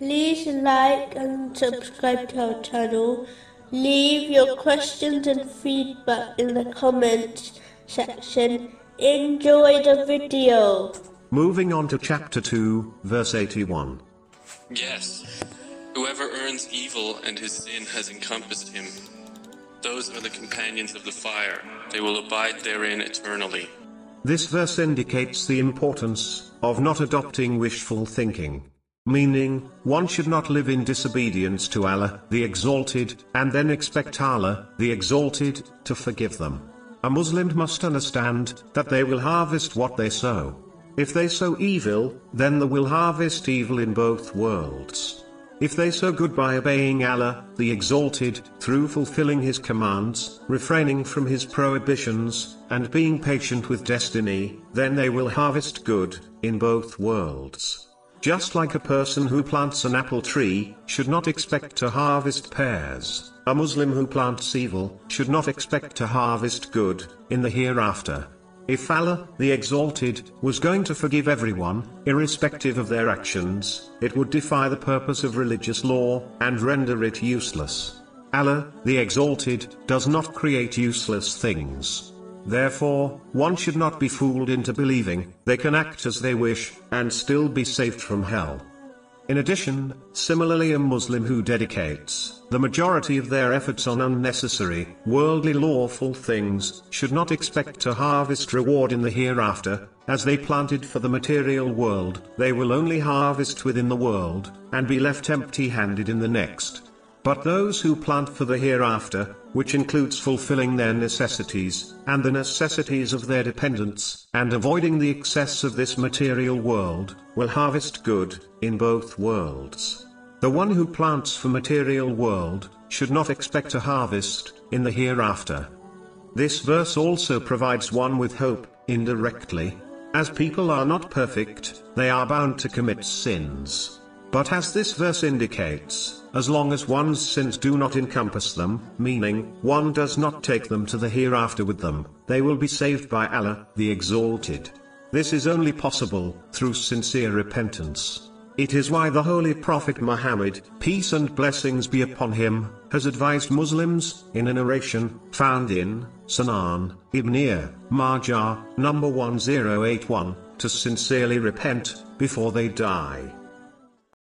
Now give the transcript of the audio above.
like and subscribe to our channel. Leave your questions and feedback in the comments section. Enjoy the video. Moving on to chapter 2, verse 81. Yes, whoever earns evil and his sin has encompassed him. Those are the companions of the fire, they will abide therein eternally. This verse indicates the importance of not adopting wishful thinking. Meaning, one should not live in disobedience to Allah, the Exalted, and then expect Allah, the Exalted, to forgive them. A Muslim must understand that they will harvest what they sow. If they sow evil, then they will harvest evil in both worlds. If they sow good by obeying Allah, the Exalted, through fulfilling His commands, refraining from His prohibitions, and being patient with destiny, then they will harvest good, in both worlds. Just like a person who plants an apple tree, should not expect to harvest pears, a Muslim who plants evil, should not expect to harvest good, in the hereafter. If Allah, the Exalted, was going to forgive everyone, irrespective of their actions, it would defy the purpose of religious law, and render it useless. Allah, the Exalted, does not create useless things. Therefore, one should not be fooled into believing, they can act as they wish, and still be saved from hell. In addition, similarly a Muslim who dedicates the majority of their efforts on unnecessary, worldly lawful things, should not expect to harvest reward in the hereafter, as they planted for the material world, they will only harvest within the world, and be left empty-handed in the next. But those who plant for the hereafter, which includes fulfilling their necessities, and the necessities of their dependents, and avoiding the excess of this material world, will harvest good, in both worlds. The one who plants for material world, should not expect to harvest, in the hereafter. This verse also provides one with hope, indirectly. As people are not perfect, they are bound to commit sins. But as this verse indicates, as long as one's sins do not encompass them, meaning, one does not take them to the hereafter with them, they will be saved by Allah, the Exalted. This is only possible, through sincere repentance. It is why the Holy Prophet Muhammad, peace and blessings be upon him, has advised Muslims, in a narration, found in, Sunan, Ibn Majah, number 1081, to sincerely repent, before they die.